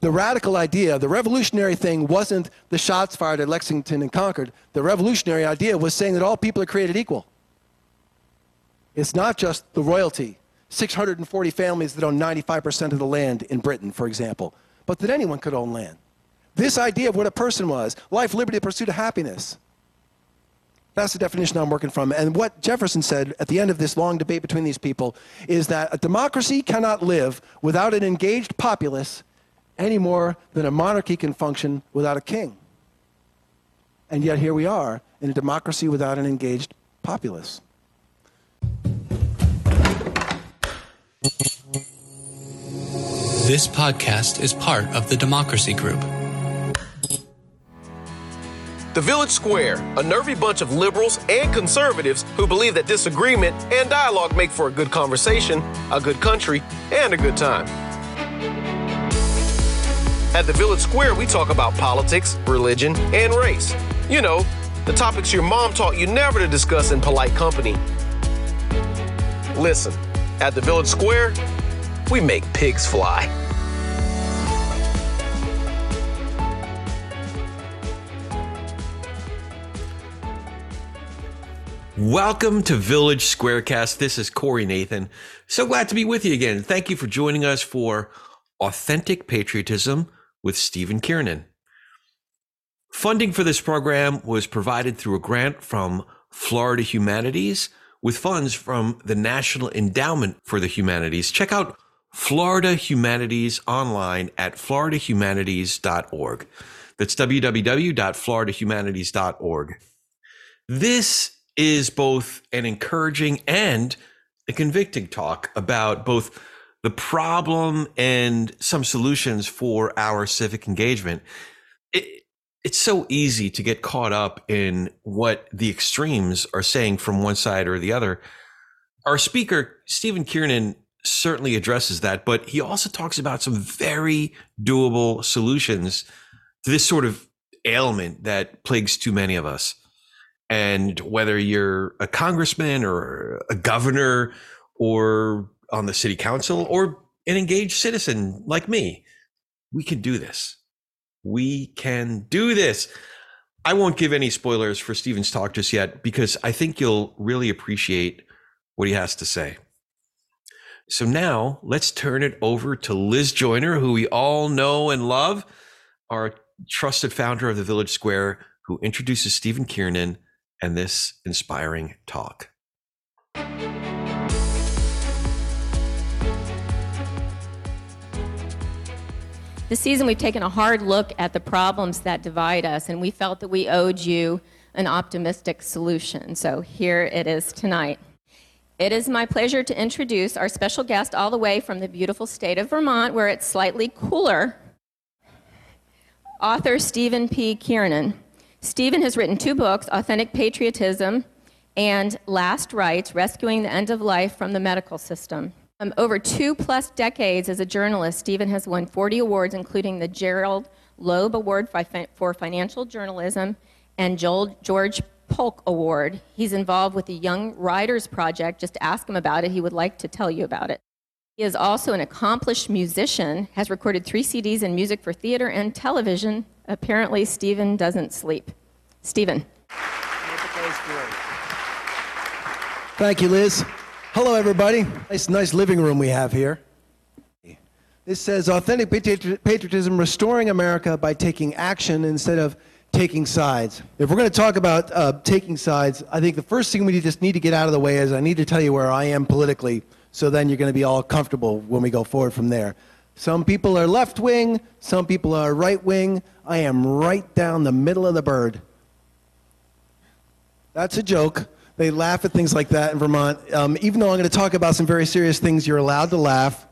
the radical idea, the revolutionary thing wasn't the shots fired at Lexington and Concord. The revolutionary idea was saying that all people are created equal. It's not just the royalty, 640 families that own 95% of the land in Britain, for example, but that anyone could own land. This idea of what a person was life, liberty, the pursuit of happiness. That's the definition I'm working from. And what Jefferson said at the end of this long debate between these people is that a democracy cannot live without an engaged populace any more than a monarchy can function without a king. And yet here we are in a democracy without an engaged populace. This podcast is part of the Democracy Group. The Village Square, a nervy bunch of liberals and conservatives who believe that disagreement and dialogue make for a good conversation, a good country, and a good time. At the Village Square, we talk about politics, religion, and race. You know, the topics your mom taught you never to discuss in polite company. Listen, at the Village Square, we make pigs fly. Welcome to Village Squarecast. This is Corey Nathan. So glad to be with you again. Thank you for joining us for Authentic Patriotism with Stephen Kiernan. Funding for this program was provided through a grant from Florida Humanities with funds from the National Endowment for the Humanities. Check out Florida Humanities online at floridahumanities.org. That's www.floridahumanities.org. This is both an encouraging and a convicting talk about both the problem and some solutions for our civic engagement. It, it's so easy to get caught up in what the extremes are saying from one side or the other. Our speaker, Stephen Kiernan, certainly addresses that, but he also talks about some very doable solutions to this sort of ailment that plagues too many of us. And whether you're a congressman or a governor or on the city council or an engaged citizen like me, we can do this. We can do this. I won't give any spoilers for Stephen's talk just yet because I think you'll really appreciate what he has to say. So now let's turn it over to Liz Joyner, who we all know and love, our trusted founder of the Village Square, who introduces Stephen Kiernan and this inspiring talk. This season, we've taken a hard look at the problems that divide us, and we felt that we owed you an optimistic solution. So here it is tonight. It is my pleasure to introduce our special guest all the way from the beautiful state of Vermont, where it's slightly cooler, author Stephen P. Kiernan. Stephen has written two books Authentic Patriotism and Last Rites Rescuing the End of Life from the Medical System. Um, over two plus decades as a journalist, Stephen has won 40 awards, including the Gerald Loeb Award for Financial Journalism and Joel George Polk Award. He's involved with the Young Writers Project. Just ask him about it, he would like to tell you about it. He is also an accomplished musician, has recorded three CDs in music for theater and television, Apparently, Stephen doesn't sleep. Stephen. Thank you, Liz. Hello, everybody. Nice, nice living room we have here. This says authentic patriotism, restoring America by taking action instead of taking sides. If we're going to talk about uh, taking sides, I think the first thing we just need to get out of the way is I need to tell you where I am politically, so then you're going to be all comfortable when we go forward from there. Some people are left wing, some people are right wing. I am right down the middle of the bird. That's a joke. They laugh at things like that in Vermont. Um, even though I'm going to talk about some very serious things, you're allowed to laugh.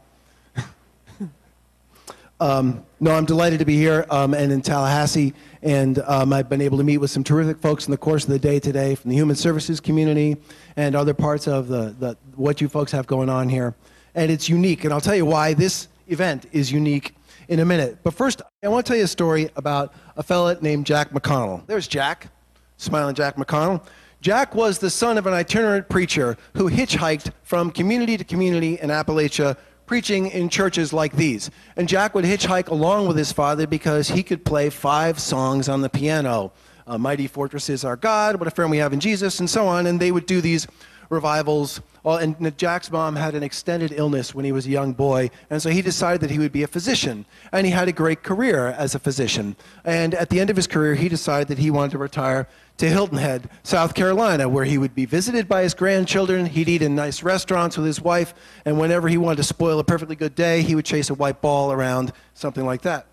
um, no, I'm delighted to be here um, and in Tallahassee. And um, I've been able to meet with some terrific folks in the course of the day today from the human services community and other parts of the, the, what you folks have going on here. And it's unique. And I'll tell you why this event is unique in a minute. But first, I want to tell you a story about a fella named Jack McConnell. There's Jack, smiling Jack McConnell. Jack was the son of an itinerant preacher who hitchhiked from community to community in Appalachia, preaching in churches like these. And Jack would hitchhike along with his father because he could play five songs on the piano. Uh, Mighty Fortress is our God, What a Friend We Have in Jesus, and so on. And they would do these revivals. And Jack's mom had an extended illness when he was a young boy, and so he decided that he would be a physician. And he had a great career as a physician. And at the end of his career, he decided that he wanted to retire to Hilton Head, South Carolina, where he would be visited by his grandchildren. He'd eat in nice restaurants with his wife, and whenever he wanted to spoil a perfectly good day, he would chase a white ball around, something like that.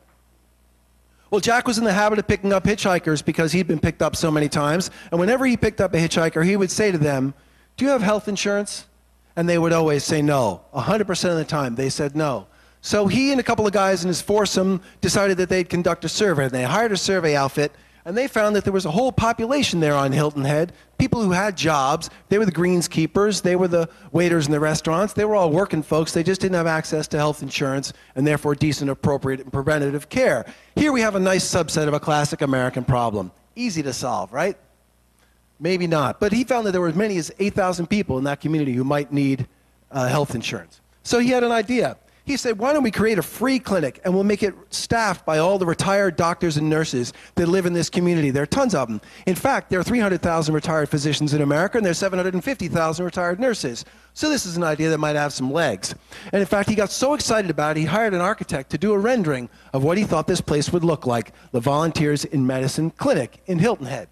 Well, Jack was in the habit of picking up hitchhikers because he'd been picked up so many times. And whenever he picked up a hitchhiker, he would say to them, Do you have health insurance? And they would always say no. 100% of the time, they said no. So he and a couple of guys in his foursome decided that they'd conduct a survey. And they hired a survey outfit and they found that there was a whole population there on Hilton Head, people who had jobs. They were the greenskeepers, they were the waiters in the restaurants, they were all working folks. They just didn't have access to health insurance and therefore decent, appropriate, and preventative care. Here we have a nice subset of a classic American problem. Easy to solve, right? Maybe not. But he found that there were as many as 8,000 people in that community who might need uh, health insurance. So he had an idea. He said, why don't we create a free clinic and we'll make it staffed by all the retired doctors and nurses that live in this community. There are tons of them. In fact, there are 300,000 retired physicians in America and there's 750,000 retired nurses. So this is an idea that might have some legs. And in fact, he got so excited about it, he hired an architect to do a rendering of what he thought this place would look like, the Volunteers in Medicine Clinic in Hilton Head.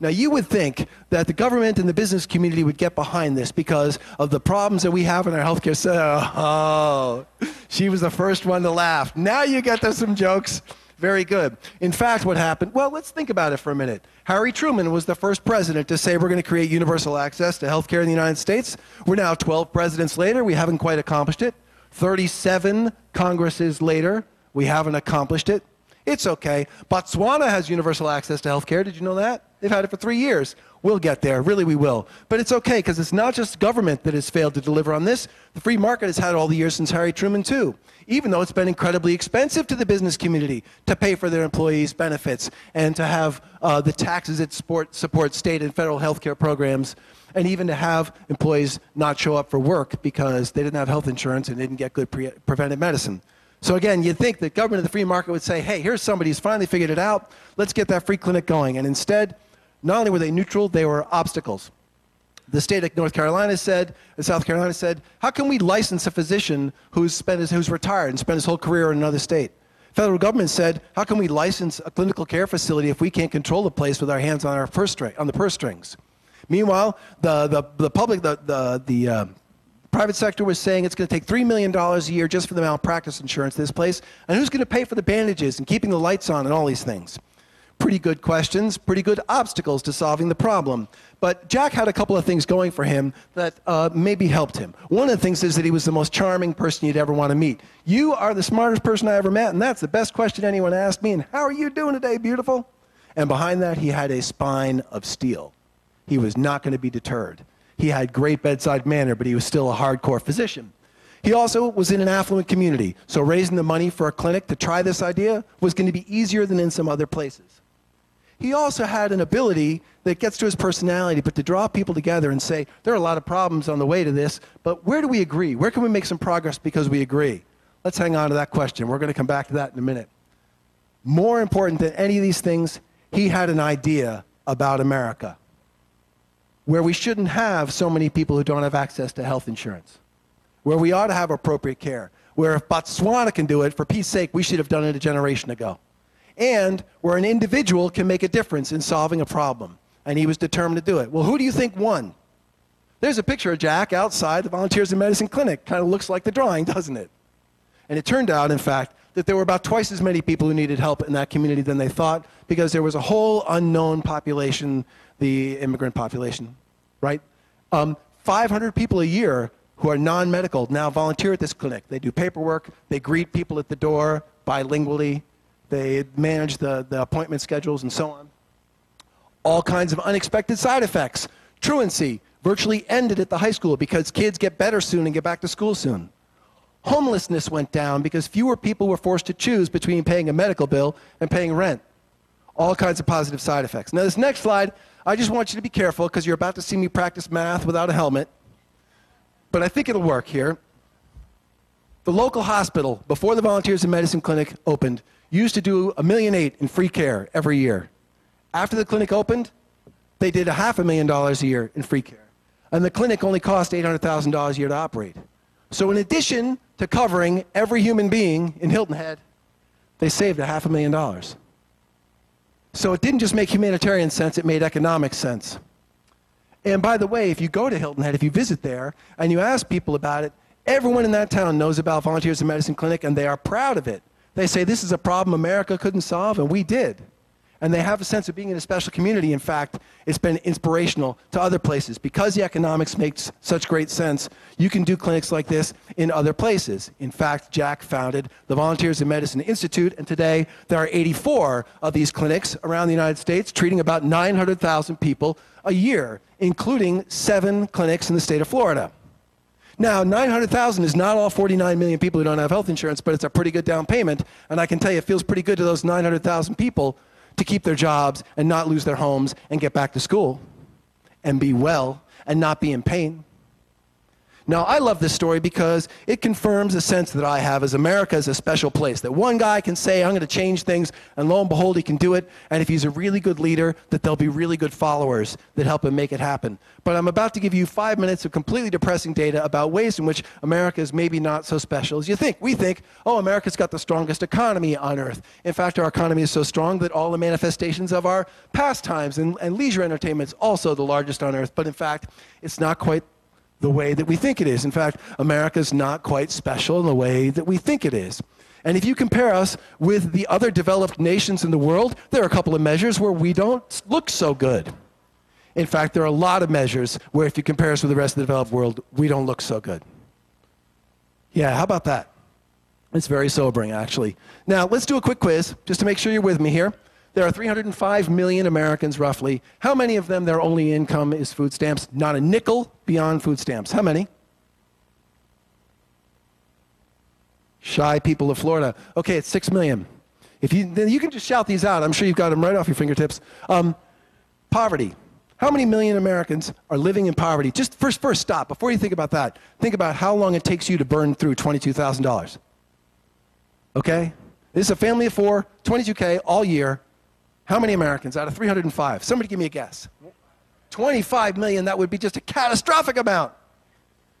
Now, you would think that the government and the business community would get behind this because of the problems that we have in our healthcare system. Oh, she was the first one to laugh. Now you get to some jokes. Very good. In fact, what happened? Well, let's think about it for a minute. Harry Truman was the first president to say we're going to create universal access to healthcare in the United States. We're now 12 presidents later. We haven't quite accomplished it. 37 Congresses later, we haven't accomplished it. It's okay. Botswana has universal access to healthcare. Did you know that? They've had it for three years. We'll get there. Really, we will. But it's okay because it's not just government that has failed to deliver on this. The free market has had all the years since Harry Truman, too. Even though it's been incredibly expensive to the business community to pay for their employees' benefits and to have uh, the taxes that support, support state and federal health care programs, and even to have employees not show up for work because they didn't have health insurance and didn't get good pre- preventive medicine. So again, you'd think the government of the free market would say, hey, here's somebody who's finally figured it out. Let's get that free clinic going. And instead, not only were they neutral, they were obstacles. The state of North Carolina said, and South Carolina said, how can we license a physician who's, spent his, who's retired and spent his whole career in another state? Federal government said, how can we license a clinical care facility if we can't control the place with our hands on, our purse string, on the purse strings? Meanwhile, the, the, the public, the, the, the uh, private sector was saying it's going to take $3 million a year just for the malpractice insurance this place. And who's going to pay for the bandages and keeping the lights on and all these things? pretty good questions, pretty good obstacles to solving the problem. But Jack had a couple of things going for him that uh, maybe helped him. One of the things is that he was the most charming person you'd ever want to meet. You are the smartest person I ever met, and that's the best question anyone asked me. And how are you doing today, beautiful? And behind that, he had a spine of steel. He was not going to be deterred. He had great bedside manner, but he was still a hardcore physician. He also was in an affluent community, so raising the money for a clinic to try this idea was going to be easier than in some other places he also had an ability that gets to his personality, but to draw people together and say, there are a lot of problems on the way to this, but where do we agree? Where can we make some progress because we agree? Let's hang on to that question. We're going to come back to that in a minute. More important than any of these things, he had an idea about America where we shouldn't have so many people who don't have access to health insurance, where we ought to have appropriate care, where if Botswana can do it, for peace sake, we should have done it a generation ago and where an individual can make a difference in solving a problem. And he was determined to do it. Well, who do you think won? There's a picture of Jack outside the Volunteers in Medicine Clinic. Kind of looks like the drawing, doesn't it? And it turned out, in fact, that there were about twice as many people who needed help in that community than they thought because there was a whole unknown population, the immigrant population, right? Um, 500 people a year who are non medical now volunteer at this clinic. They do paperwork, they greet people at the door bilingually, they manage the, the appointment schedules and so on. All kinds of unexpected side effects. Truancy virtually ended at the high school because kids get better soon and get back to school soon. Homelessness went down because fewer people were forced to choose between paying a medical bill and paying rent. All kinds of positive side effects. Now, this next slide, I just want you to be careful because you're about to see me practice math without a helmet. But I think it'll work here. The local hospital, before the Volunteers in Medicine Clinic opened, used to do a million eight in free care every year. After the clinic opened, they did a half a million dollars a year in free care. And the clinic only cost $800,000 a year to operate. So, in addition to covering every human being in Hilton Head, they saved a half a million dollars. So, it didn't just make humanitarian sense, it made economic sense. And by the way, if you go to Hilton Head, if you visit there and you ask people about it, everyone in that town knows about Volunteers in Medicine Clinic and they are proud of it. They say this is a problem America couldn't solve, and we did and they have a sense of being in a special community. In fact, it's been inspirational to other places. Because the economics makes such great sense, you can do clinics like this in other places. In fact, Jack founded the Volunteers in Medicine Institute, and today there are 84 of these clinics around the United States, treating about 900,000 people a year, including seven clinics in the state of Florida. Now, 900,000 is not all 49 million people who don't have health insurance, but it's a pretty good down payment. And I can tell you, it feels pretty good to those 900,000 people to keep their jobs and not lose their homes and get back to school and be well and not be in pain. Now, I love this story because it confirms a sense that I have as America is a special place. That one guy can say, I'm going to change things, and lo and behold, he can do it. And if he's a really good leader, that there'll be really good followers that help him make it happen. But I'm about to give you five minutes of completely depressing data about ways in which America is maybe not so special as you think. We think, oh, America's got the strongest economy on earth. In fact, our economy is so strong that all the manifestations of our pastimes and, and leisure entertainment is also the largest on earth. But in fact, it's not quite the way that we think it is. In fact, America is not quite special in the way that we think it is. And if you compare us with the other developed nations in the world, there are a couple of measures where we don't look so good. In fact, there are a lot of measures where if you compare us with the rest of the developed world, we don't look so good. Yeah, how about that? It's very sobering, actually. Now, let's do a quick quiz just to make sure you're with me here. There are 305 million Americans, roughly. How many of them, their only income is food stamps? Not a nickel beyond food stamps. How many? Shy people of Florida. Okay, it's 6 million. If you, then you can just shout these out. I'm sure you've got them right off your fingertips. Um, poverty. How many million Americans are living in poverty? Just first, first stop. Before you think about that, think about how long it takes you to burn through $22,000. Okay? This is a family of four, 22K all year. How many Americans out of 305? Somebody give me a guess. 25 million, that would be just a catastrophic amount.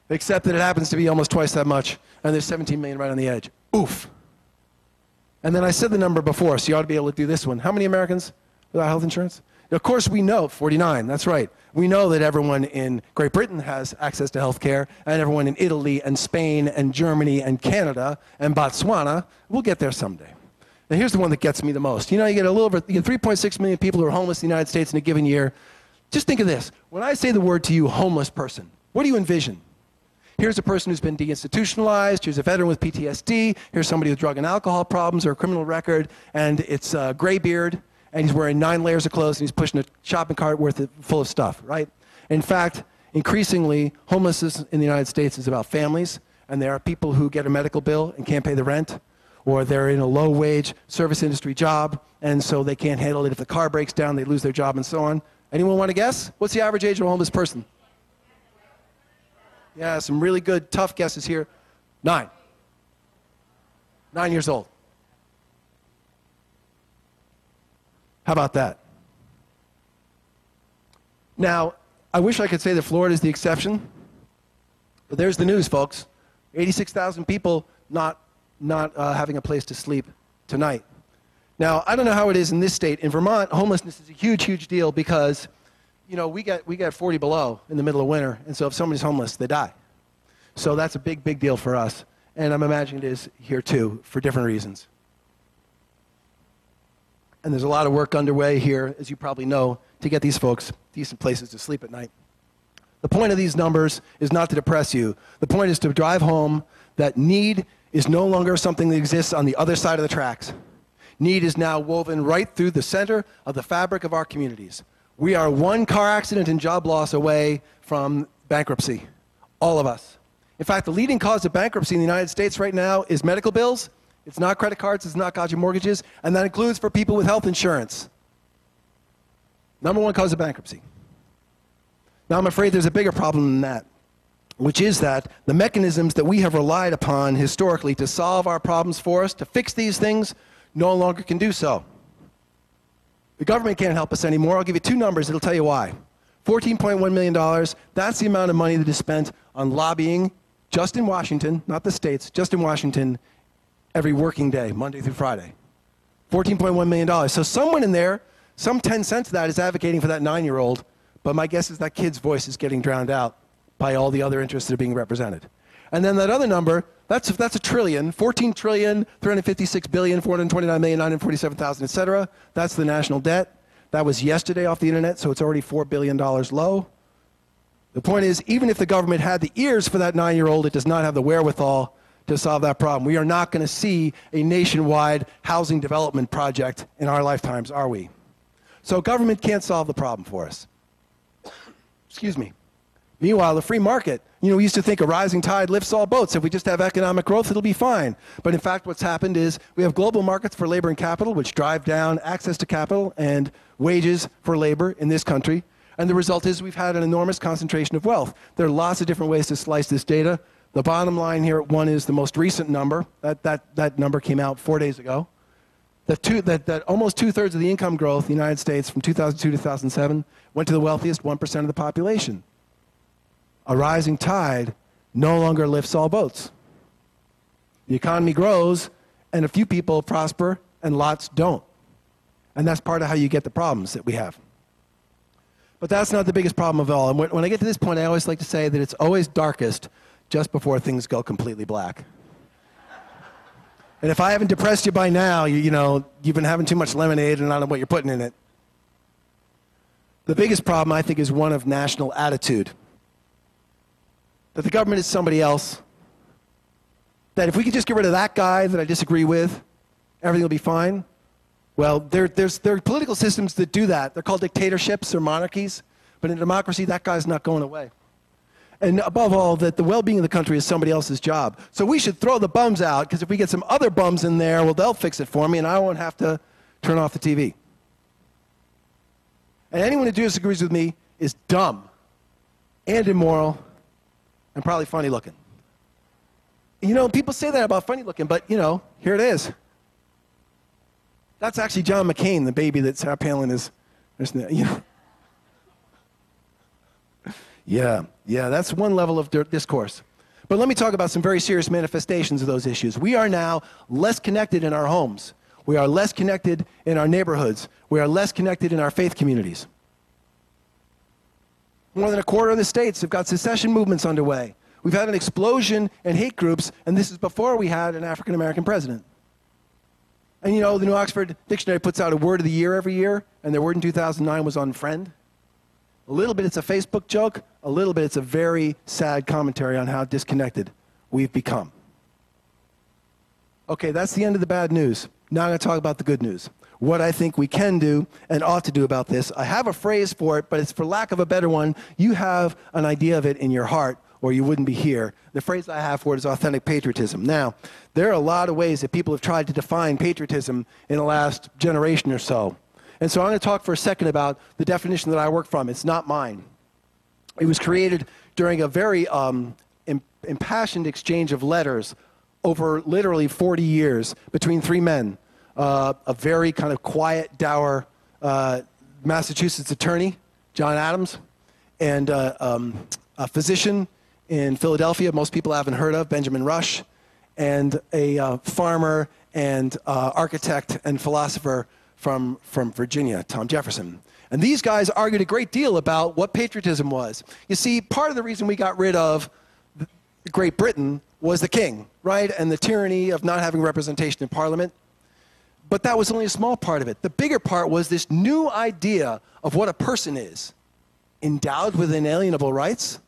Except that it happens to be almost twice that much, and there's 17 million right on the edge. Oof. And then I said the number before, so you ought to be able to do this one. How many Americans without health insurance? Of course, we know 49, that's right. We know that everyone in Great Britain has access to health care, and everyone in Italy and Spain and Germany and Canada and Botswana will get there someday. Now, here's the one that gets me the most. You know, you get a little over, you get 3.6 million people who are homeless in the United States in a given year. Just think of this. When I say the word to you, homeless person, what do you envision? Here's a person who's been deinstitutionalized. Here's a veteran with PTSD. Here's somebody with drug and alcohol problems or a criminal record, and it's uh, a gray beard, and he's wearing nine layers of clothes, and he's pushing a shopping cart worth of, full of stuff, right? In fact, increasingly, homelessness in the United States is about families, and there are people who get a medical bill and can't pay the rent, or they're in a low wage service industry job, and so they can't handle it. If the car breaks down, they lose their job, and so on. Anyone want to guess? What's the average age of a homeless person? Yeah, some really good, tough guesses here. Nine. Nine years old. How about that? Now, I wish I could say that Florida is the exception, but there's the news, folks. 86,000 people not not uh, having a place to sleep tonight. Now, I don't know how it is in this state. In Vermont, homelessness is a huge, huge deal because, you know, we get, we get 40 below in the middle of winter, and so if somebody's homeless, they die. So that's a big, big deal for us. And I'm imagining it is here too, for different reasons. And there's a lot of work underway here, as you probably know, to get these folks decent places to sleep at night. The point of these numbers is not to depress you. The point is to drive home that need is no longer something that exists on the other side of the tracks. Need is now woven right through the center of the fabric of our communities. We are one car accident and job loss away from bankruptcy, all of us. In fact, the leading cause of bankruptcy in the United States right now is medical bills. It's not credit cards, it's not dodgy mortgages, and that includes for people with health insurance. Number one cause of bankruptcy. Now, I'm afraid there's a bigger problem than that. Which is that the mechanisms that we have relied upon historically to solve our problems for us, to fix these things, no longer can do so. The government can't help us anymore. I'll give you two numbers, it'll tell you why. $14.1 million, that's the amount of money that is spent on lobbying just in Washington, not the states, just in Washington, every working day, Monday through Friday. $14.1 million. So someone in there, some 10 cents of that is advocating for that nine year old, but my guess is that kid's voice is getting drowned out by all the other interests that are being represented. And then that other number, that's, that's a trillion, 14 trillion, 356 billion, 429 million, 947,000, et cetera. That's the national debt. That was yesterday off the internet, so it's already $4 billion low. The point is, even if the government had the ears for that nine year old, it does not have the wherewithal to solve that problem. We are not going to see a nationwide housing development project in our lifetimes, are we? So government can't solve the problem for us. Excuse me. Meanwhile, the free market, you know, we used to think a rising tide lifts all boats. If we just have economic growth, it'll be fine. But in fact, what's happened is we have global markets for labor and capital, which drive down access to capital and wages for labor in this country. And the result is we've had an enormous concentration of wealth. There are lots of different ways to slice this data. The bottom line here at one is the most recent number. That, that, that number came out four days ago. That, two, that, that almost two thirds of the income growth in the United States from 2002 to 2007 went to the wealthiest 1% of the population. A rising tide no longer lifts all boats. The economy grows, and a few people prosper, and lots don't. And that's part of how you get the problems that we have. But that's not the biggest problem of all. And when I get to this point, I always like to say that it's always darkest just before things go completely black. And if I haven't depressed you by now, you, you know, you've been having too much lemonade and I don't know what you're putting in it. The biggest problem, I think, is one of national attitude. That the government is somebody else. That if we could just get rid of that guy that I disagree with, everything will be fine. Well, there, there's, there are political systems that do that. They're called dictatorships or monarchies. But in a democracy, that guy's not going away and above all, that the well being of the country is somebody else's job. So we should throw the bums out, because if we get some other bums in there, well, they'll fix it for me, and I won't have to turn off the TV. And anyone who disagrees with me is dumb and immoral and probably funny looking. You know, people say that about funny looking, but, you know, here it is. That's actually John McCain, the baby that Sarah Palin is, you know. Yeah, yeah, that's one level of discourse. But let me talk about some very serious manifestations of those issues. We are now less connected in our homes. We are less connected in our neighborhoods. We are less connected in our faith communities. More than a quarter of the states have got secession movements underway. We've had an explosion in hate groups, and this is before we had an African American president. And you know, the New Oxford Dictionary puts out a word of the year every year, and their word in 2009 was unfriend. A little bit it's a Facebook joke, a little bit it's a very sad commentary on how disconnected we've become. Okay, that's the end of the bad news. Now I'm going to talk about the good news. What I think we can do and ought to do about this. I have a phrase for it, but it's for lack of a better one. You have an idea of it in your heart, or you wouldn't be here. The phrase I have for it is authentic patriotism. Now, there are a lot of ways that people have tried to define patriotism in the last generation or so. And so I'm going to talk for a second about the definition that I work from. It's not mine. It was created during a very um, impassioned exchange of letters over literally 40 years between three men uh, a very kind of quiet, dour uh, Massachusetts attorney, John Adams, and uh, um, a physician in Philadelphia, most people haven't heard of, Benjamin Rush, and a uh, farmer and uh, architect and philosopher from, from Virginia, Tom Jefferson. And these guys argued a great deal about what patriotism was. You see, part of the reason we got rid of Great Britain was the king, right? And the tyranny of not having representation in parliament. But that was only a small part of it. The bigger part was this new idea of what a person is endowed with inalienable rights.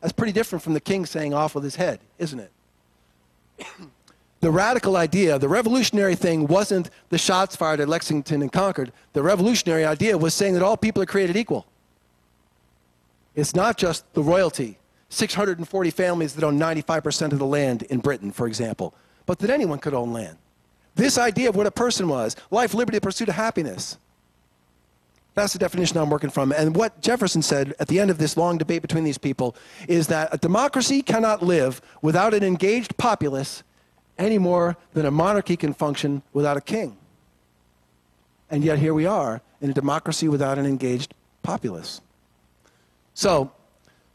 That's pretty different from the king saying off with his head, isn't it? the radical idea, the revolutionary thing wasn't the shots fired at Lexington and Concord. The revolutionary idea was saying that all people are created equal. It's not just the royalty, 640 families that own 95% of the land in Britain, for example, but that anyone could own land. This idea of what a person was life, liberty, the pursuit of happiness. That's the definition I'm working from. And what Jefferson said at the end of this long debate between these people is that a democracy cannot live without an engaged populace any more than a monarchy can function without a king. And yet here we are in a democracy without an engaged populace. So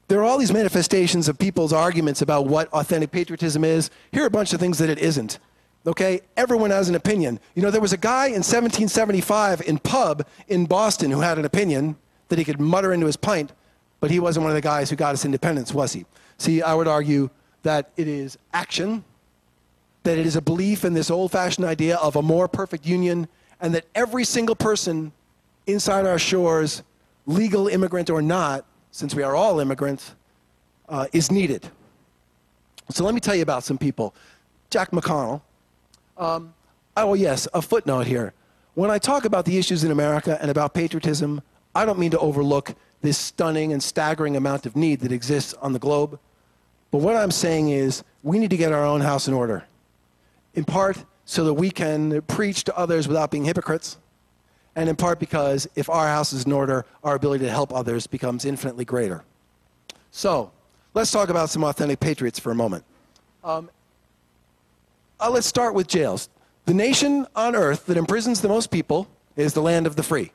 there are all these manifestations of people's arguments about what authentic patriotism is. Here are a bunch of things that it isn't. Okay? Everyone has an opinion. You know, there was a guy in 1775 in pub in Boston who had an opinion that he could mutter into his pint, but he wasn't one of the guys who got us independence, was he? See, I would argue that it is action, that it is a belief in this old fashioned idea of a more perfect union, and that every single person inside our shores, legal immigrant or not, since we are all immigrants, uh, is needed. So let me tell you about some people. Jack McConnell. Um, oh, yes, a footnote here. When I talk about the issues in America and about patriotism, I don't mean to overlook this stunning and staggering amount of need that exists on the globe. But what I'm saying is we need to get our own house in order. In part, so that we can preach to others without being hypocrites and in part because if our house is in order, our ability to help others becomes infinitely greater. So, let's talk about some authentic patriots for a moment. Um, uh, let's start with jails. The nation on earth that imprisons the most people is the land of the free.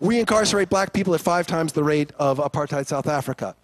We incarcerate black people at five times the rate of apartheid South Africa.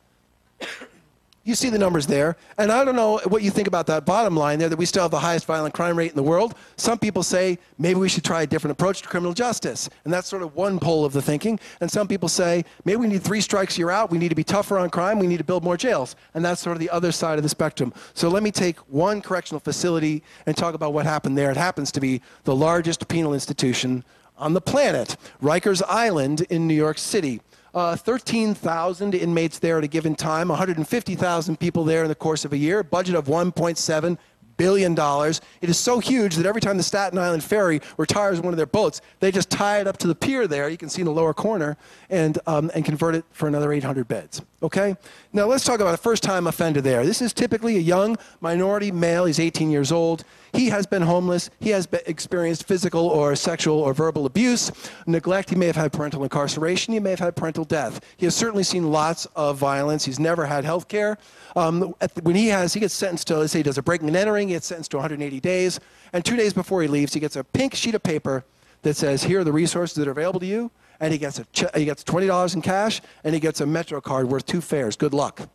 You see the numbers there. And I don't know what you think about that bottom line there that we still have the highest violent crime rate in the world. Some people say maybe we should try a different approach to criminal justice. And that's sort of one pole of the thinking. And some people say maybe we need three strikes, you're out. We need to be tougher on crime. We need to build more jails. And that's sort of the other side of the spectrum. So let me take one correctional facility and talk about what happened there. It happens to be the largest penal institution on the planet, Rikers Island in New York City uh, 13,000 inmates there at a given time, 150,000 people there in the course of a year, budget of 1.7 billion dollars. It is so huge that every time the Staten Island Ferry retires one of their boats, they just tie it up to the pier there. You can see in the lower corner, and um, and convert it for another 800 beds. Okay. Now let's talk about a first-time offender there. This is typically a young minority male. He's 18 years old. He has been homeless. He has experienced physical or sexual or verbal abuse, neglect. He may have had parental incarceration. He may have had parental death. He has certainly seen lots of violence. He's never had health care. Um, when he has, he gets sentenced to, let's say he does a breaking and entering, he gets sentenced to 180 days. And two days before he leaves, he gets a pink sheet of paper that says, here are the resources that are available to you. And he gets, a he gets $20 in cash, and he gets a Metro card worth two fares. Good luck.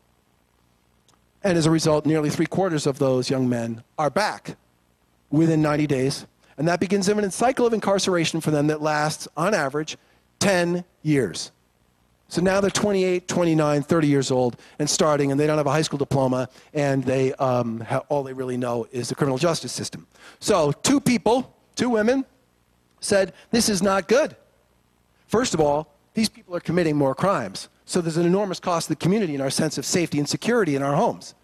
And as a result, nearly three quarters of those young men are back within 90 days. And that begins an imminent cycle of incarceration for them that lasts, on average, 10 years. So now they're 28, 29, 30 years old and starting, and they don't have a high school diploma, and they, um, all they really know is the criminal justice system. So, two people, two women, said, This is not good. First of all, these people are committing more crimes. So, there's an enormous cost to the community in our sense of safety and security in our homes.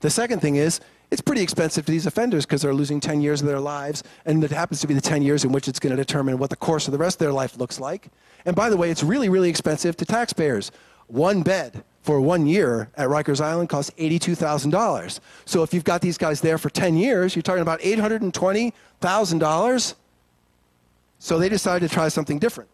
The second thing is, it's pretty expensive to these offenders because they're losing 10 years of their lives, and it happens to be the 10 years in which it's going to determine what the course of the rest of their life looks like. And by the way, it's really, really expensive to taxpayers. One bed for one year at Rikers Island costs $82,000. So if you've got these guys there for 10 years, you're talking about $820,000. So they decided to try something different.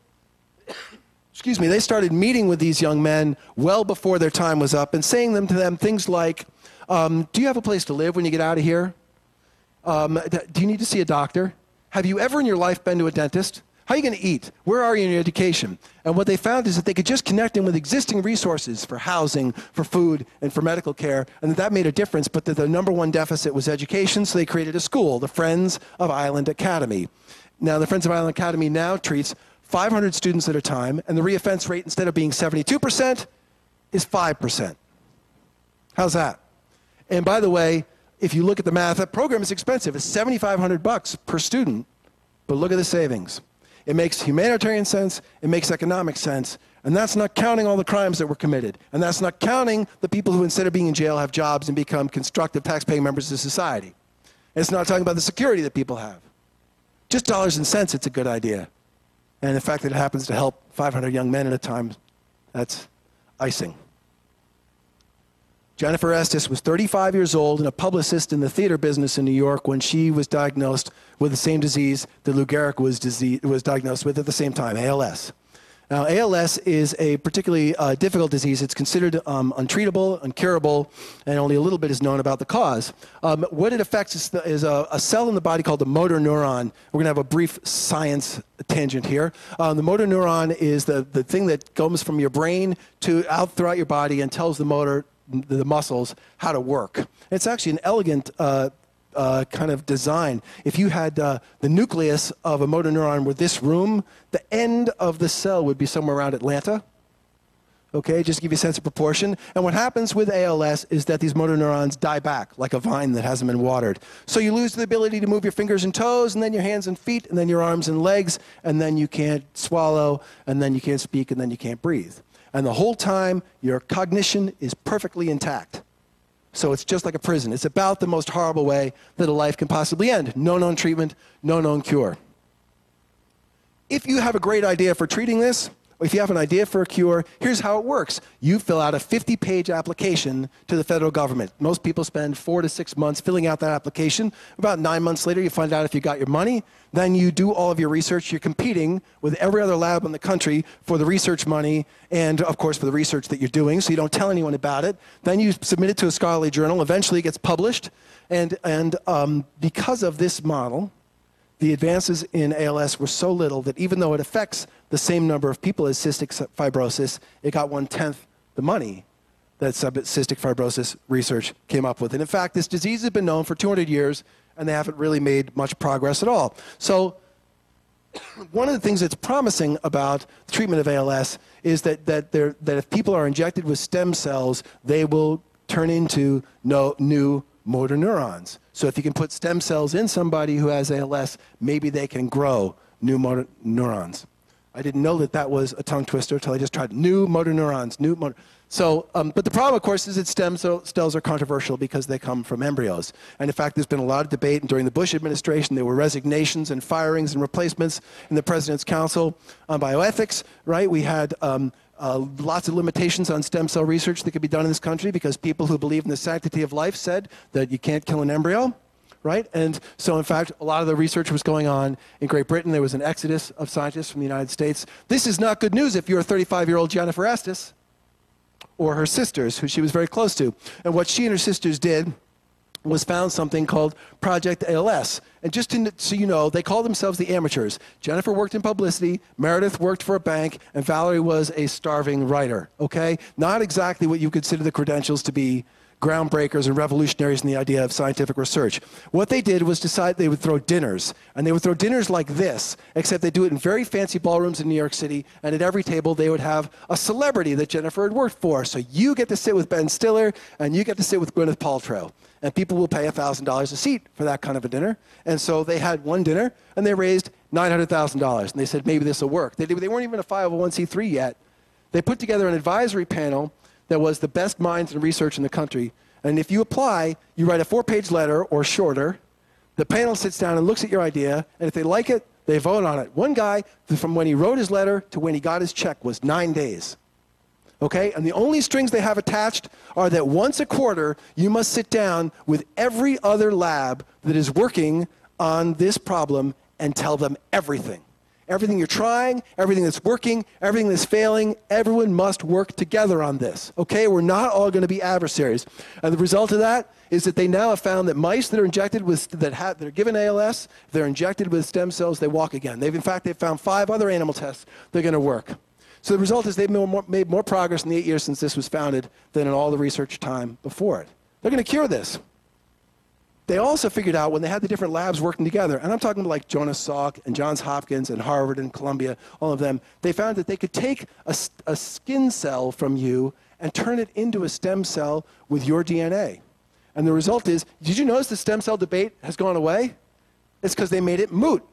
Excuse me, they started meeting with these young men well before their time was up and saying them to them things like, um, do you have a place to live when you get out of here? Um, do you need to see a doctor? Have you ever in your life been to a dentist? How are you going to eat? Where are you in your education? And what they found is that they could just connect them with existing resources for housing, for food, and for medical care, and that that made a difference, but that the number one deficit was education, so they created a school, the Friends of Island Academy. Now, the Friends of Island Academy now treats 500 students at a time, and the reoffense rate, instead of being 72%, is 5%. How's that? And by the way, if you look at the math, that program is expensive. It's 7,500 bucks per student, but look at the savings. It makes humanitarian sense, it makes economic sense, and that's not counting all the crimes that were committed. And that's not counting the people who, instead of being in jail, have jobs and become constructive taxpaying members of society. And it's not talking about the security that people have. Just dollars and cents, it's a good idea. And the fact that it happens to help 500 young men at a time, that's icing. Jennifer Estess was 35 years old and a publicist in the theater business in New York when she was diagnosed with the same disease that Lou Gehrig was, disease, was diagnosed with at the same time, ALS. Now, ALS is a particularly uh, difficult disease. It's considered um, untreatable, uncurable, and only a little bit is known about the cause. Um, what it affects is, the, is a, a, cell in the body called the motor neuron. We're going to have a brief science tangent here. Um, the motor neuron is the, the thing that comes from your brain to out throughout your body and tells the motor, the muscles, how to work. It's actually an elegant uh, uh, kind of design. If you had uh, the nucleus of a motor neuron with this room, the end of the cell would be somewhere around Atlanta. Okay, just to give you a sense of proportion. And what happens with ALS is that these motor neurons die back like a vine that hasn't been watered. So you lose the ability to move your fingers and toes, and then your hands and feet, and then your arms and legs, and then you can't swallow, and then you can't speak, and then you can't breathe. And the whole time, your cognition is perfectly intact. So it's just like a prison. It's about the most horrible way that a life can possibly end. No known treatment, no known cure. If you have a great idea for treating this, if you have an idea for a cure, here's how it works. You fill out a 50 page application to the federal government. Most people spend four to six months filling out that application. About nine months later, you find out if you got your money. Then you do all of your research. You're competing with every other lab in the country for the research money and, of course, for the research that you're doing, so you don't tell anyone about it. Then you submit it to a scholarly journal. Eventually, it gets published. And, and um, because of this model, the advances in ALS were so little that even though it affects the same number of people as cystic fibrosis, it got one tenth the money that cystic fibrosis research came up with. And in fact, this disease has been known for 200 years, and they haven't really made much progress at all. So, one of the things that's promising about the treatment of ALS is that, that, that if people are injected with stem cells, they will turn into no, new motor neurons. So if you can put stem cells in somebody who has ALS, maybe they can grow new motor neurons. I didn't know that that was a tongue twister until I just tried new motor neurons, new motor. So, um, but the problem, of course, is that stem cells are controversial because they come from embryos. And in fact, there's been a lot of debate. And during the Bush administration, there were resignations and firings and replacements in the President's Council on Bioethics, right? We had um, uh, lots of limitations on stem cell research that could be done in this country because people who believe in the sanctity of life said that you can't kill an embryo, right? And so, in fact, a lot of the research was going on in Great Britain. There was an exodus of scientists from the United States. This is not good news if you're a 35 year old Jennifer Estess or her sisters, who she was very close to. And what she and her sisters did was found something called Project ALS. And just to, so you know, they call themselves the amateurs. Jennifer worked in publicity, Meredith worked for a bank, and Valerie was a starving writer, okay? Not exactly what you consider the credentials to be groundbreakers and revolutionaries in the idea of scientific research. What they did was decide they would throw dinners, and they would throw dinners like this, except they do it in very fancy ballrooms in New York City, and at every table they would have a celebrity that Jennifer had worked for. So you get to sit with Ben Stiller, and you get to sit with Gwyneth Paltrow and people will pay $1,000 a seat for that kind of a dinner. And so they had one dinner, and they raised $900,000. And they said, maybe this will work. They, they weren't even a 501c3 yet. They put together an advisory panel that was the best minds and research in the country. And if you apply, you write a four page letter or shorter. The panel sits down and looks at your idea, and if they like it, they vote on it. One guy, from when he wrote his letter to when he got his check, was nine days. Okay? And the only strings they have attached are that once a quarter, you must sit down with every other lab that is working on this problem and tell them everything. Everything you're trying, everything that's working, everything that's failing, everyone must work together on this. Okay? We're not all going to be adversaries. And the result of that is that they now have found that mice that are injected with that, have, that are given ALS, they're injected with stem cells, they walk again. They've in fact they've found five other animal tests that are going to work. So the result is they've made more, progress in the eight years since this was founded than in all the research time before it. They're going to cure this. They also figured out when they had the different labs working together, and I'm talking like Jonas Salk and Johns Hopkins and Harvard and Columbia, all of them, they found that they could take a, a skin cell from you and turn it into a stem cell with your DNA. And the result is, did you notice the stem cell debate has gone away? It's because they made it moot.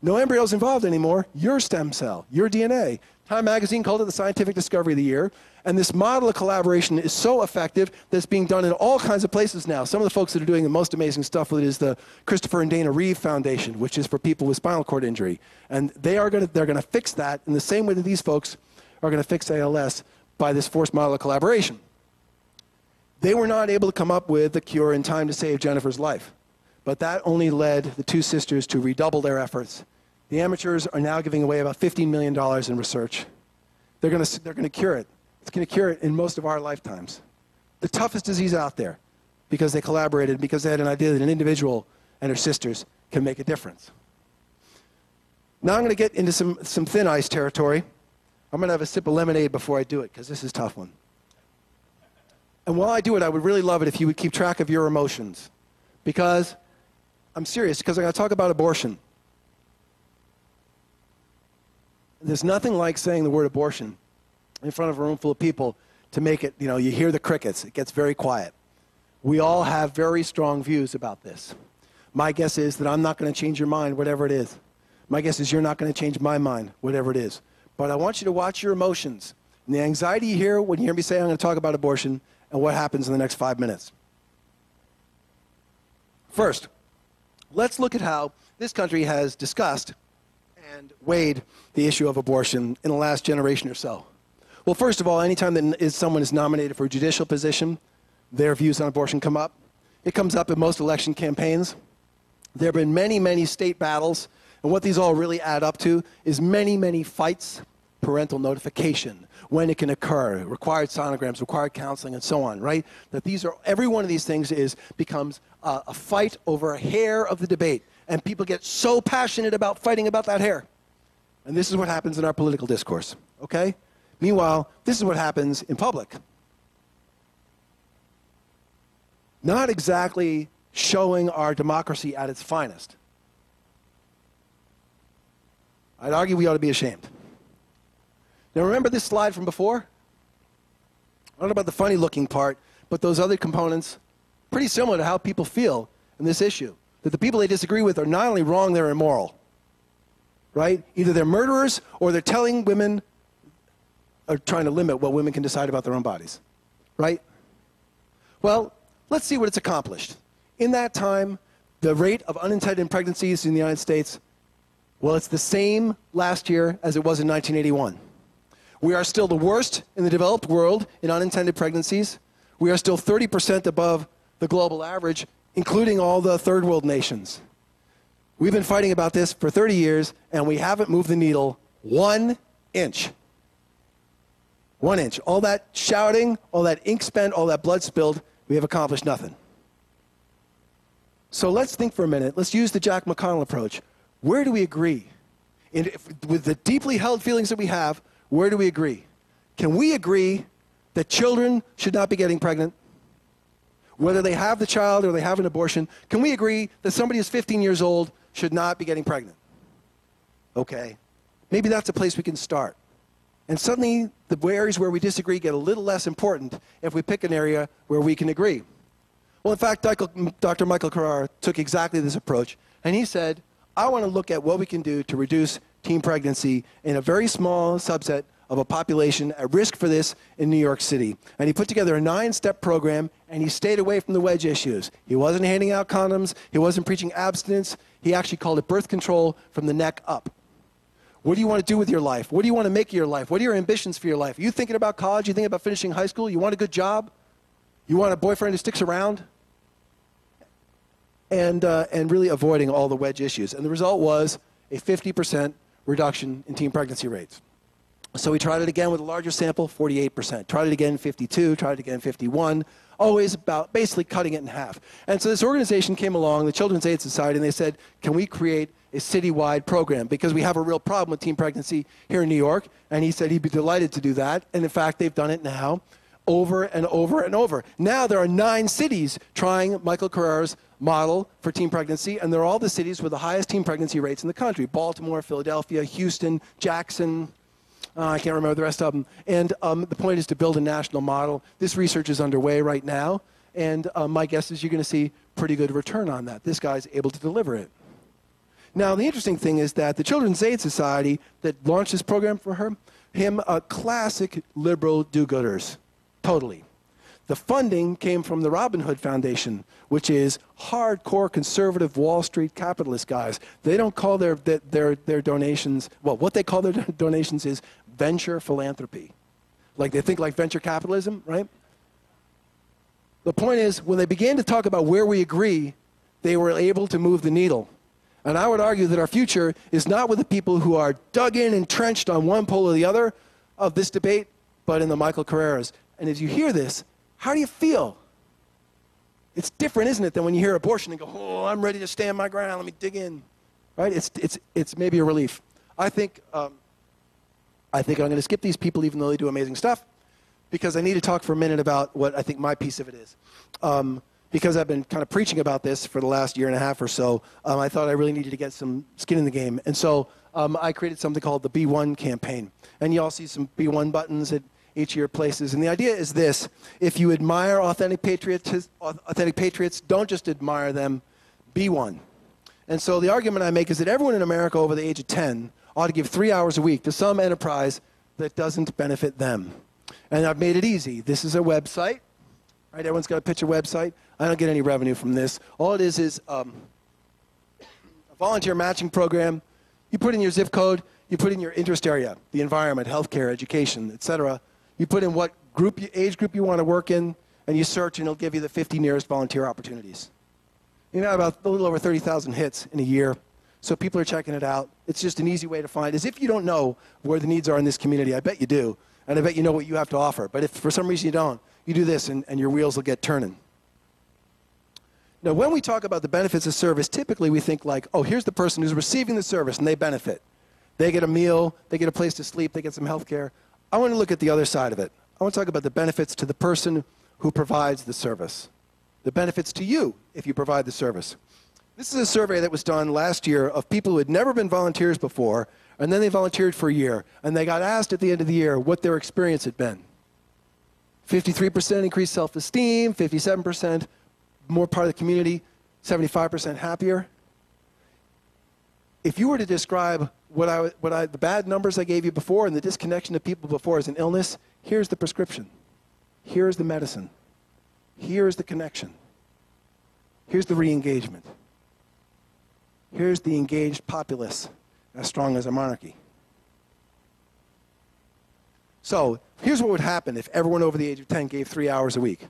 No embryos involved anymore. Your stem cell, your DNA. Time magazine called it the scientific discovery of the year. And this model of collaboration is so effective that it's being done in all kinds of places now. Some of the folks that are doing the most amazing stuff with it is the Christopher and Dana Reeve Foundation, which is for people with spinal cord injury. And they are to, they're going to fix that in the same way that these folks are going to fix ALS by this forced model of collaboration. They were not able to come up with a cure in time to save Jennifer's life. But that only led the two sisters to redouble their efforts the amateurs are now giving away about $15 million in research. they're going to, they're cure it. It's going to cure it in most of our lifetimes. The toughest disease out there because they collaborated, because they had an idea that an individual and her sisters can make a difference. Now I'm going to get into some, some thin ice territory. I'm going to have a sip of lemonade before I do it because this is a tough one. And while I do it, I would really love it if you would keep track of your emotions because I'm serious, because I'm going to talk about abortion. There's nothing like saying the word abortion in front of a room full of people to make it, you know, you hear the crickets, it gets very quiet. We all have very strong views about this. My guess is that I'm not going to change your mind, whatever it is. My guess is you're not going to change my mind, whatever it is. But I want you to watch your emotions and the anxiety you hear when you hear me say I'm going to talk about abortion and what happens in the next five minutes. First, let's look at how this country has discussed and weighed the issue of abortion in the last generation or so. Well, first of all, anytime that someone is nominated for a judicial position, their views on abortion come up. It comes up in most election campaigns. There have been many, many state battles, and what these all really add up to is many, many fights, parental notification, when it can occur, required sonograms, required counseling, and so on, right? That these are, every one of these things is, becomes a, a fight over a hair of the debate. And people get so passionate about fighting about that hair. And this is what happens in our political discourse, okay? Meanwhile, this is what happens in public. Not exactly showing our democracy at its finest. I'd argue we ought to be ashamed. Now, remember this slide from before? I don't know about the funny looking part, but those other components, pretty similar to how people feel in this issue. That the people they disagree with are not only wrong, they're immoral. Right? Either they're murderers or they're telling women, or trying to limit what women can decide about their own bodies. Right? Well, let's see what it's accomplished. In that time, the rate of unintended pregnancies in the United States, well, it's the same last year as it was in 1981. We are still the worst in the developed world in unintended pregnancies. We are still 30% above the global average, including all the third world nations. We've been fighting about this for 30 years, and we haven't moved the needle one inch. One inch. All that shouting, all that ink spent, all that blood spilled, we have accomplished nothing. So let's think for a minute. Let's use the Jack McConnell approach. Where do we agree? If, with the deeply held feelings that we have, where do we agree? Can we agree that children should not be getting pregnant? Whether they have the child or they have an abortion, can we agree that somebody who's 15 years old should not be getting pregnant? Okay. Maybe that's a place we can start. And suddenly, the areas where we disagree get a little less important if we pick an area where we can agree. Well, in fact, Dr. Michael Carrera took exactly this approach, and he said, I want to look at what we can do to reduce teen pregnancy in a very small subset of a population at risk for this in New York City. And he put together a nine step program and he stayed away from the wedge issues. He wasn't handing out condoms, he wasn't preaching abstinence, he actually called it birth control from the neck up. What do you want to do with your life? What do you want to make of your life? What are your ambitions for your life? Are you thinking about college? You thinking about finishing high school? You want a good job? You want a boyfriend who sticks around? And, uh, and really avoiding all the wedge issues. And the result was a 50% reduction in teen pregnancy rates. So we tried it again with a larger sample, 48%. Tried it again, 52. Tried it again, 51. Always about basically cutting it in half. And so this organization came along, the Children's Aid Society, and they said, can we create a citywide program? Because we have a real problem with teen pregnancy here in New York. And he said he'd be delighted to do that. And in fact, they've done it now over and over and over. Now there are nine cities trying Michael Carrera's model for teen pregnancy, and they're all the cities with the highest teen pregnancy rates in the country Baltimore, Philadelphia, Houston, Jackson. Uh, I can't remember the rest of them. And um, the point is to build a national model. This research is underway right now, and uh, my guess is you're going to see pretty good return on that. This guy's able to deliver it. Now, the interesting thing is that the Children's Aid Society that launched this program for her, him, uh, classic liberal do-gooders, totally. The funding came from the Robin Hood Foundation, which is hardcore conservative Wall Street capitalist guys. They don't call their, their, their donations, well, what they call their donations is venture philanthropy. Like they think like venture capitalism, right? The point is, when they began to talk about where we agree, they were able to move the needle. And I would argue that our future is not with the people who are dug in, and entrenched on one pole or the other, of this debate, but in the Michael Carreras. And as you hear this, how do you feel? It's different, isn't it, than when you hear abortion and go, oh, I'm ready to stand my ground, let me dig in. Right? It's, it's, it's maybe a relief. I think, um, I think I'm going to skip these people even though they do amazing stuff because I need to talk for a minute about what I think my piece of it is. Um, because I've been kind of preaching about this for the last year and a half or so, um, I thought I really needed to get some skin in the game. And so um, I created something called the B1 campaign. And you all see some B1 buttons each of your places. And the idea is this if you admire authentic patriots, authentic patriots, don't just admire them, be one. And so the argument I make is that everyone in America over the age of 10 ought to give three hours a week to some enterprise that doesn't benefit them. And I've made it easy. This is a website. Right, everyone's got to pitch a website. I don't get any revenue from this. All it is is um, a volunteer matching program. You put in your zip code, you put in your interest area, the environment, healthcare, education, etc. You put in what group, age group you want to work in, and you search, and it'll give you the 50 nearest volunteer opportunities. You know, about a little over 30,000 hits in a year. So people are checking it out. It's just an easy way to find. As if you don't know where the needs are in this community, I bet you do. And I bet you know what you have to offer. But if for some reason you don't, you do this and, and your wheels will get turning. Now, when we talk about the benefits of service, typically we think like, oh, here's the person who's receiving the service and they benefit. They get a meal, they get a place to sleep, they get some health care. I want to look at the other side of it. I want to talk about the benefits to the person who provides the service, the benefits to you if you provide the service. This is a survey that was done last year of people who had never been volunteers before, and then they volunteered for a year, and they got asked at the end of the year what their experience had been. 53% increased self esteem, 57% more part of the community, 75% happier. If you were to describe what I, what I, the bad numbers I gave you before and the disconnection of people before as an illness, here's the prescription. Here's the medicine. Here's the connection. Here's the re engagement. Here's the engaged populace, as strong as a monarchy. So, here's what would happen if everyone over the age of 10 gave three hours a week.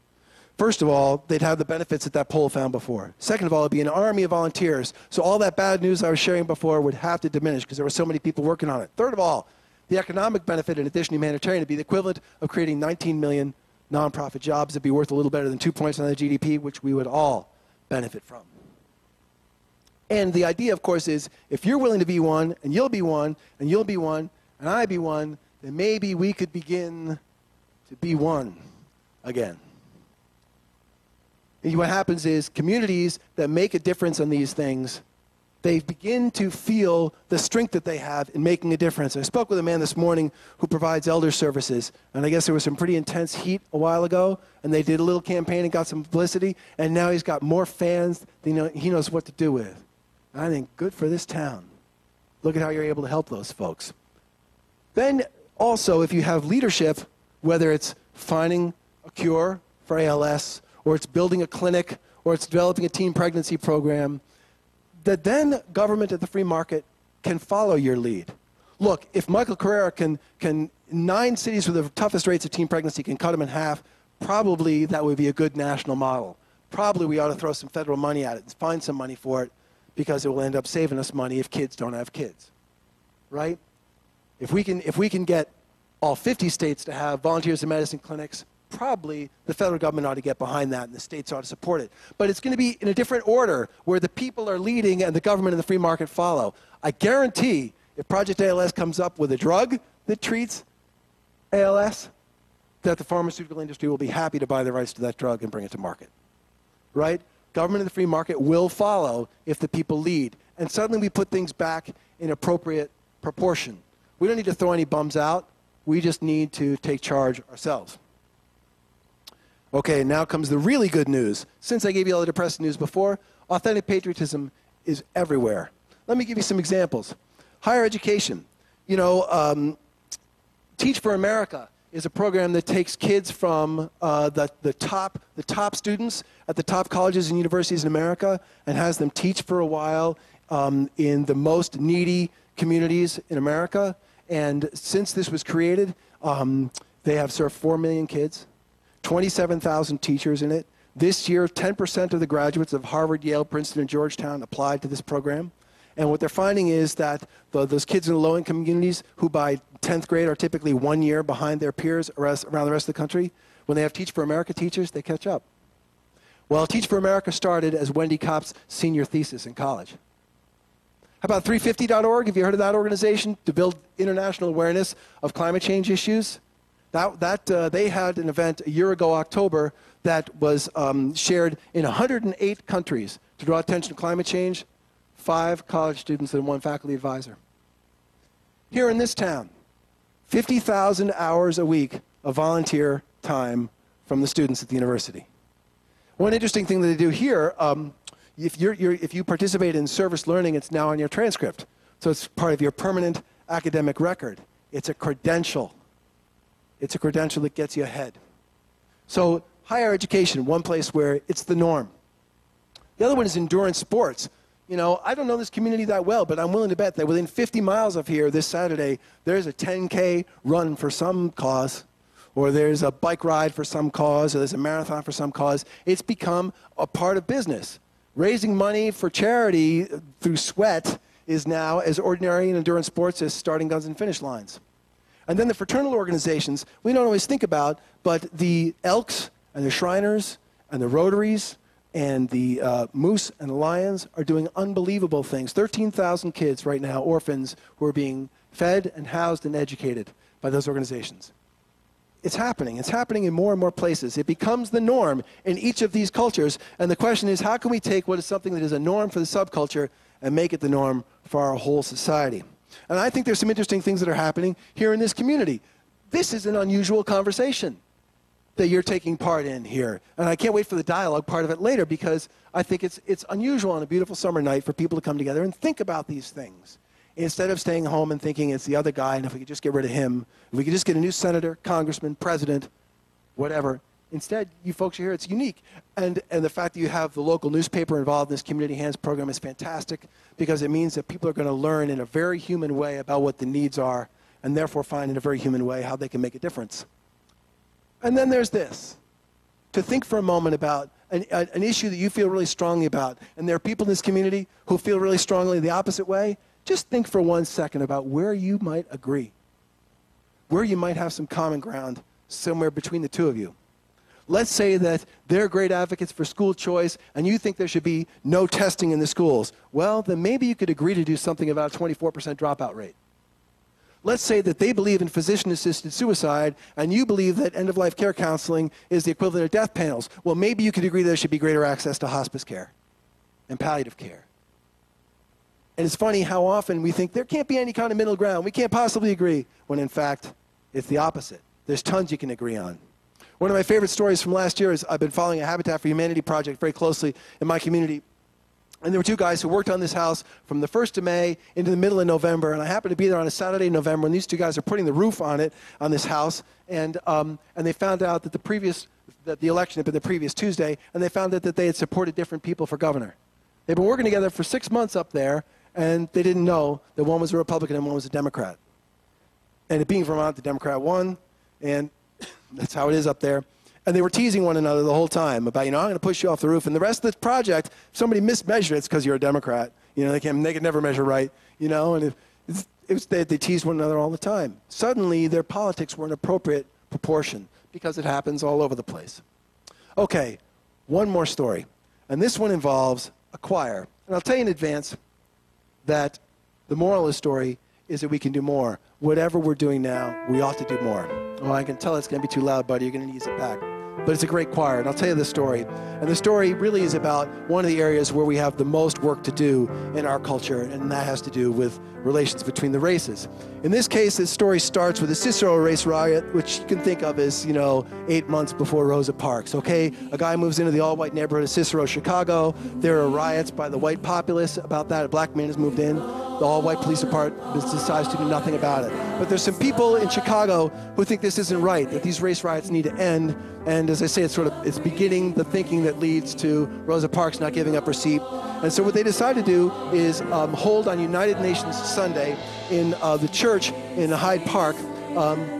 First of all, they'd have the benefits that that poll found before. Second of all, it'd be an army of volunteers. So all that bad news I was sharing before would have to diminish because there were so many people working on it. Third of all, the economic benefit in addition to humanitarian would be the equivalent of creating 19 million nonprofit jobs that'd be worth a little better than two points on the GDP, which we would all benefit from. And the idea, of course, is if you're willing to be one, and you'll be one, and you'll be one, and I be one, then maybe we could begin to be one again. What happens is communities that make a difference on these things, they begin to feel the strength that they have in making a difference. I spoke with a man this morning who provides elder services, and I guess there was some pretty intense heat a while ago, and they did a little campaign and got some publicity, and now he's got more fans than he knows what to do with. I think, good for this town. Look at how you're able to help those folks. Then, also, if you have leadership, whether it's finding a cure for ALS, or it's building a clinic, or it's developing a teen pregnancy program, that then government at the free market can follow your lead. Look, if Michael Carrera can, can nine cities with the toughest rates of teen pregnancy can cut them in half, probably that would be a good national model. Probably we ought to throw some federal money at it and find some money for it because it will end up saving us money if kids don't have kids. Right? If we can, if we can get all 50 states to have volunteers in medicine clinics, probably the federal government ought to get behind that and the states ought to support it. But it's going to be in a different order where the people are leading and the government and the free market follow. I guarantee if Project ALS comes up with a drug that treats ALS, that the pharmaceutical industry will be happy to buy the rights to that drug and bring it to market. Right? Government and the free market will follow if the people lead. And suddenly we put things back in appropriate proportion. We don't need to throw any bums out. We just need to take charge ourselves. Okay, now comes the really good news. Since I gave you all the depressing news before, authentic patriotism is everywhere. Let me give you some examples. Higher education. You know, um, Teach for America is a program that takes kids from uh, the, the, top, the top students at the top colleges and universities in America and has them teach for a while um, in the most needy communities in America. And since this was created, um, they have served 4 million kids. 27,000 teachers in it. This year, 10% of the graduates of Harvard, Yale, Princeton, and Georgetown applied to this program. And what they're finding is that the, those kids in the low income communities who by 10th grade are typically one year behind their peers around the rest of the country, when they have Teach for America teachers, they catch up. Well, Teach for America started as Wendy Kopp's senior thesis in college. How about 350.org? Have you heard of that organization to build international awareness of climate change issues? That, that uh, they had an event a year ago, October, that was um, shared in 108 countries to draw attention to climate change. Five college students and one faculty advisor. Here in this town, 50,000 hours a week of volunteer time from the students at the university. One interesting thing that they do here, um, if, you're, you're, if you participate in service learning, it's now on your transcript. So it's part of your permanent academic record. It's a credential. It's a credential that gets you ahead. So higher education, one place where it's the norm. The other one is endurance sports. You know, I don't know this community that well, but I'm willing to bet that within 50 miles of here this Saturday, there's a 10K run for some cause, or there's a bike ride for some cause, or there's a marathon for some cause. It's become a part of business. Raising money for charity through sweat is now as ordinary in endurance sports as starting guns and finish lines. And then the fraternal organizations, we don't always think about, but the Elks and the Shriners and the Rotaries and the uh, Moose and the Lions are doing unbelievable things. 13,000 kids right now, orphans, who are being fed and housed and educated by those organizations. It's happening. It's happening in more and more places. It becomes the norm in each of these cultures. And the question is how can we take what is something that is a norm for the subculture and make it the norm for our whole society? And I think there's some interesting things that are happening here in this community. This is an unusual conversation that you're taking part in here. And I can't wait for the dialogue part of it later because I think it's, it's unusual on a beautiful summer night for people to come together and think about these things. Instead of staying home and thinking it's the other guy, and if we could just get rid of him, if we could just get a new senator, congressman, president, whatever, Instead, you folks are here, it's unique. And, and the fact that you have the local newspaper involved in this Community Hands program is fantastic because it means that people are going to learn in a very human way about what the needs are and therefore find in a very human way how they can make a difference. And then there's this to think for a moment about an, an issue that you feel really strongly about, and there are people in this community who feel really strongly the opposite way. Just think for one second about where you might agree, where you might have some common ground somewhere between the two of you. Let's say that they're great advocates for school choice and you think there should be no testing in the schools. Well, then maybe you could agree to do something about a 24% dropout rate. Let's say that they believe in physician assisted suicide and you believe that end of life care counseling is the equivalent of death panels. Well, maybe you could agree there should be greater access to hospice care and palliative care. And it's funny how often we think there can't be any kind of middle ground. We can't possibly agree, when in fact, it's the opposite. There's tons you can agree on. One of my favorite stories from last year is I've been following a Habitat for Humanity project very closely in my community. And there were two guys who worked on this house from the 1st of May into the middle of November. And I happened to be there on a Saturday in November, and these two guys are putting the roof on it, on this house. And, um, and they found out that the previous, that the election had been the previous Tuesday, and they found out that they had supported different people for governor. They've been working together for six months up there, and they didn't know that one was a Republican and one was a Democrat. And it being Vermont, the Democrat won, and that's how it is up there. And they were teasing one another the whole time about, you know, I'm going to push you off the roof. And the rest of the project, somebody mismeasured it, it's because you're a Democrat. You know, they can they can never measure right. You know, and it, it was, they, they teased one another all the time. Suddenly, their politics were in appropriate proportion because it happens all over the place. Okay, one more story, and this one involves a choir. And I'll tell you in advance that the moral of the story is that we can do more. Whatever we're doing now, we ought to do more. Oh, I can tell it's going to be too loud, buddy. You're going to need it back. But it's a great choir, and I'll tell you the story. And the story really is about one of the areas where we have the most work to do in our culture, and that has to do with relations between the races. In this case, this story starts with a Cicero race riot, which you can think of as, you know, eight months before Rosa Parks. Okay, a guy moves into the all-white neighborhood of Cicero, Chicago. There are riots by the white populace about that. A black man has moved in. The all-white police department decides to do nothing about it. But there's some people in Chicago who think this isn't right, that these race riots need to end. And as I say, it's sort of it's beginning the thinking that leads to Rosa Parks not giving up her seat. And so what they decide to do is um, hold on United Nations Sunday in uh, the church in Hyde Park. Um,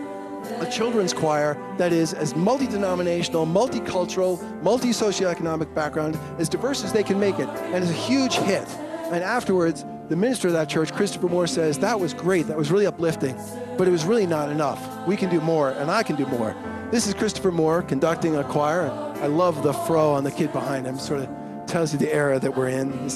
a children's choir that is as multi-denominational, multicultural, multi-socioeconomic background, as diverse as they can make it, and is a huge hit. And afterwards, the minister of that church, Christopher Moore, says, That was great. That was really uplifting, but it was really not enough. We can do more, and I can do more. This is Christopher Moore conducting a choir. I love the fro on the kid behind him, sort of tells you the era that we're in.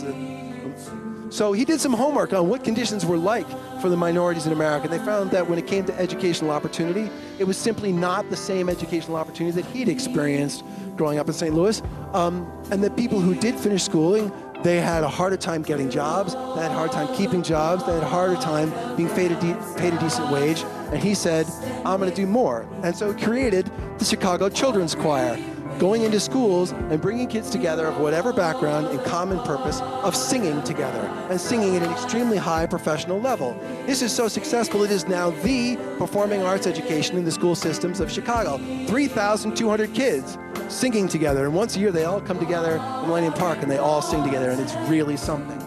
So he did some homework on what conditions were like for the minorities in America. And They found that when it came to educational opportunity, it was simply not the same educational opportunity that he'd experienced growing up in St. Louis. Um, and that people who did finish schooling they had a harder time getting jobs. They had a hard time keeping jobs. They had a harder time being paid a, de- paid a decent wage. And he said, I'm going to do more. And so he created the Chicago Children's Choir, going into schools and bringing kids together of whatever background and common purpose of singing together and singing at an extremely high professional level. This is so successful, it is now the performing arts education in the school systems of Chicago. 3,200 kids singing together. And once a year, they all come together in Millennium Park and they all sing together, and it's really something.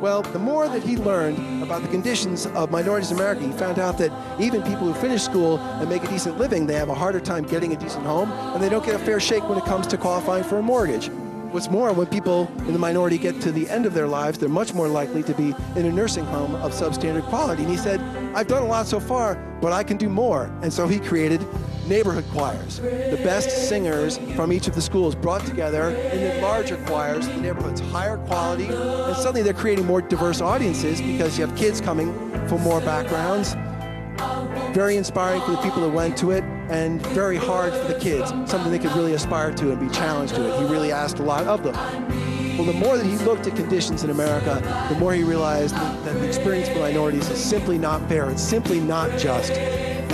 Well, the more that he learned about the conditions of minorities in America, he found out that even people who finish school and make a decent living, they have a harder time getting a decent home, and they don't get a fair shake when it comes to qualifying for a mortgage. What's more, when people in the minority get to the end of their lives, they're much more likely to be in a nursing home of substandard quality. And he said, I've done a lot so far, but I can do more. And so he created neighborhood choirs. The best singers from each of the schools brought together in the larger choirs, the neighborhood's higher quality, and suddenly they're creating more diverse audiences because you have kids coming from more backgrounds. Very inspiring for the people that went to it, and very hard for the kids, something they could really aspire to and be challenged to it. He really asked a lot of them. Well, the more that he looked at conditions in America, the more he realized that, that the experience for minorities is simply not fair. It's simply not just.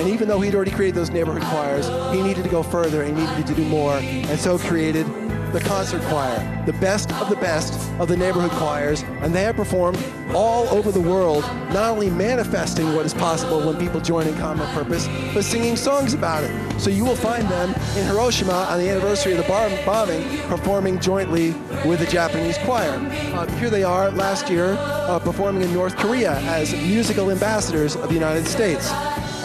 And even though he'd already created those neighborhood choirs, he needed to go further and he needed to do more, and so created the concert choir, the best of the best of the neighborhood choirs, and they have performed all over the world, not only manifesting what is possible when people join in common purpose, but singing songs about it. So you will find them in Hiroshima on the anniversary of the bombing, performing jointly with the Japanese choir. Uh, here they are last year uh, performing in North Korea as musical ambassadors of the United States.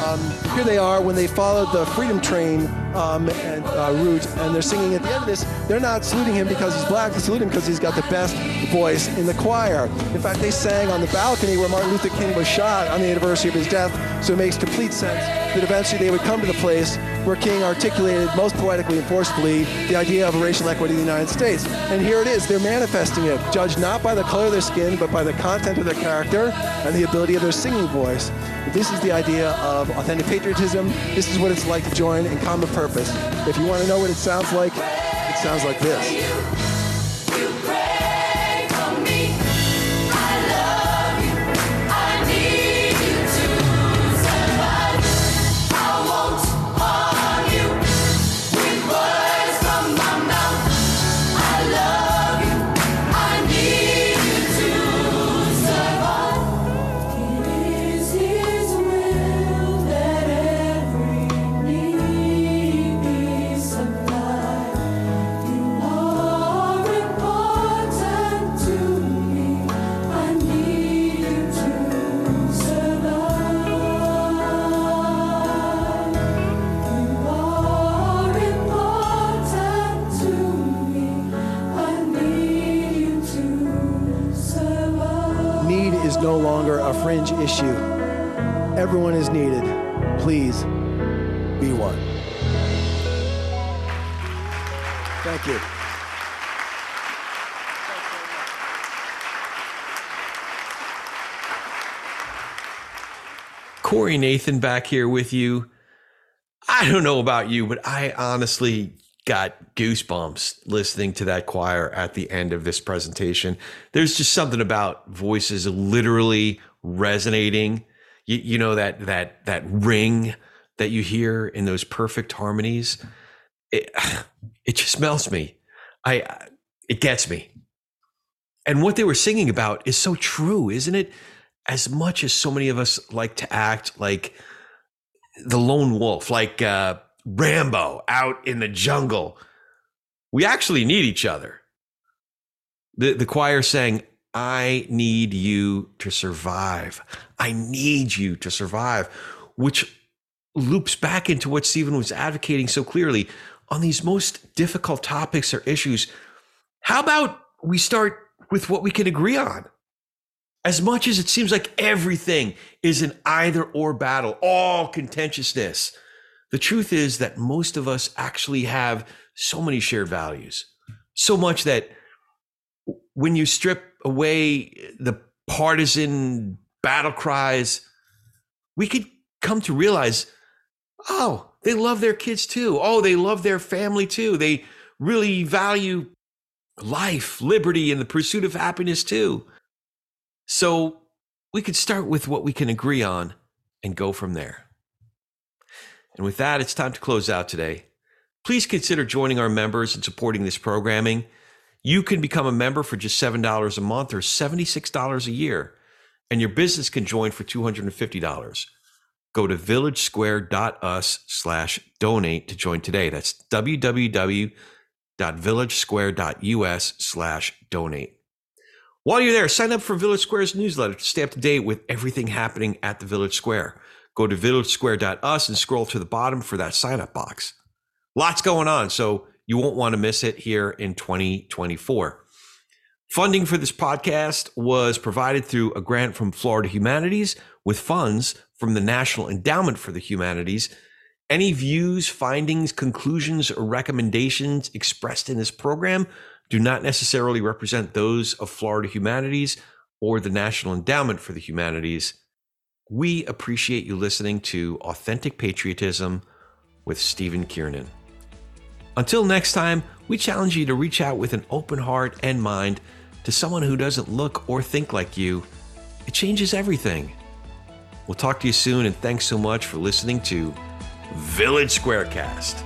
Um, here they are when they followed the Freedom Train um, and, uh, route, and they're singing at the end of this. They're not saluting him because he's black. They salute him because he's got the best voice in the choir. In fact, they sang on the balcony where Martin Luther King was shot on the anniversary of his death. So it makes complete sense that eventually they would come to the place where King articulated most poetically and forcefully the idea of racial equity in the United States. And here it is. They're manifesting it, judged not by the color of their skin, but by the content of their character and the ability of their singing voice. This is the idea of authentic patriotism. This is what it's like to join in common purpose. If you want to know what it sounds like, it sounds like this. Everyone is needed. Please be one. Thank you. Corey Nathan back here with you. I don't know about you, but I honestly got goosebumps listening to that choir at the end of this presentation. There's just something about voices literally resonating. You, you know that that that ring that you hear in those perfect harmonies. It it just melts me. I it gets me. And what they were singing about is so true, isn't it? As much as so many of us like to act like the lone wolf, like uh, Rambo out in the jungle, we actually need each other. The the choir sang, I need you to survive. I need you to survive, which loops back into what Stephen was advocating so clearly on these most difficult topics or issues. How about we start with what we can agree on? As much as it seems like everything is an either or battle, all contentiousness, the truth is that most of us actually have so many shared values. So much that when you strip away the partisan battle cries, we could come to realize oh, they love their kids too. Oh, they love their family too. They really value life, liberty, and the pursuit of happiness too. So we could start with what we can agree on and go from there. And with that, it's time to close out today. Please consider joining our members and supporting this programming. You can become a member for just $7 a month or $76 a year, and your business can join for $250. Go to villagesquare.us slash donate to join today. That's www.villagesquare.us slash donate. While you're there, sign up for Village Square's newsletter to stay up to date with everything happening at the Village Square. Go to villagesquare.us and scroll to the bottom for that sign up box. Lots going on, so you won't want to miss it here in 2024. Funding for this podcast was provided through a grant from Florida Humanities with funds from the National Endowment for the Humanities. Any views, findings, conclusions, or recommendations expressed in this program do not necessarily represent those of Florida Humanities or the National Endowment for the Humanities. We appreciate you listening to Authentic Patriotism with Stephen Kiernan. Until next time, we challenge you to reach out with an open heart and mind to someone who doesn't look or think like you. It changes everything. We'll talk to you soon, and thanks so much for listening to Village Squarecast.